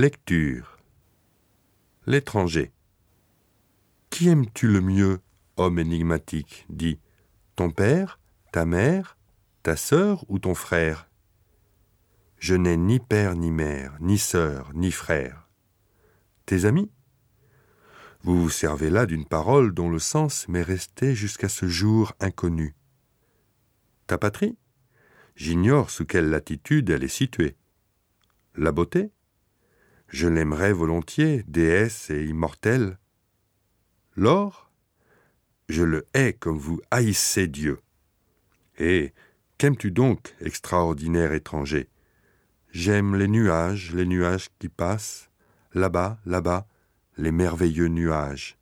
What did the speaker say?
Lecture L'étranger. Qui aimes-tu le mieux, homme énigmatique? Dit Ton père, ta mère, ta sœur ou ton frère? Je n'ai ni père ni mère, ni sœur, ni frère. Tes amis? Vous vous servez là d'une parole dont le sens m'est resté jusqu'à ce jour inconnu. Ta patrie? J'ignore sous quelle latitude elle est située. La beauté? Je l'aimerais volontiers, déesse et immortelle. L'or Je le hais comme vous haïssez Dieu. Et qu'aimes-tu donc, extraordinaire étranger? J'aime les nuages, les nuages qui passent, là-bas, là-bas, les merveilleux nuages.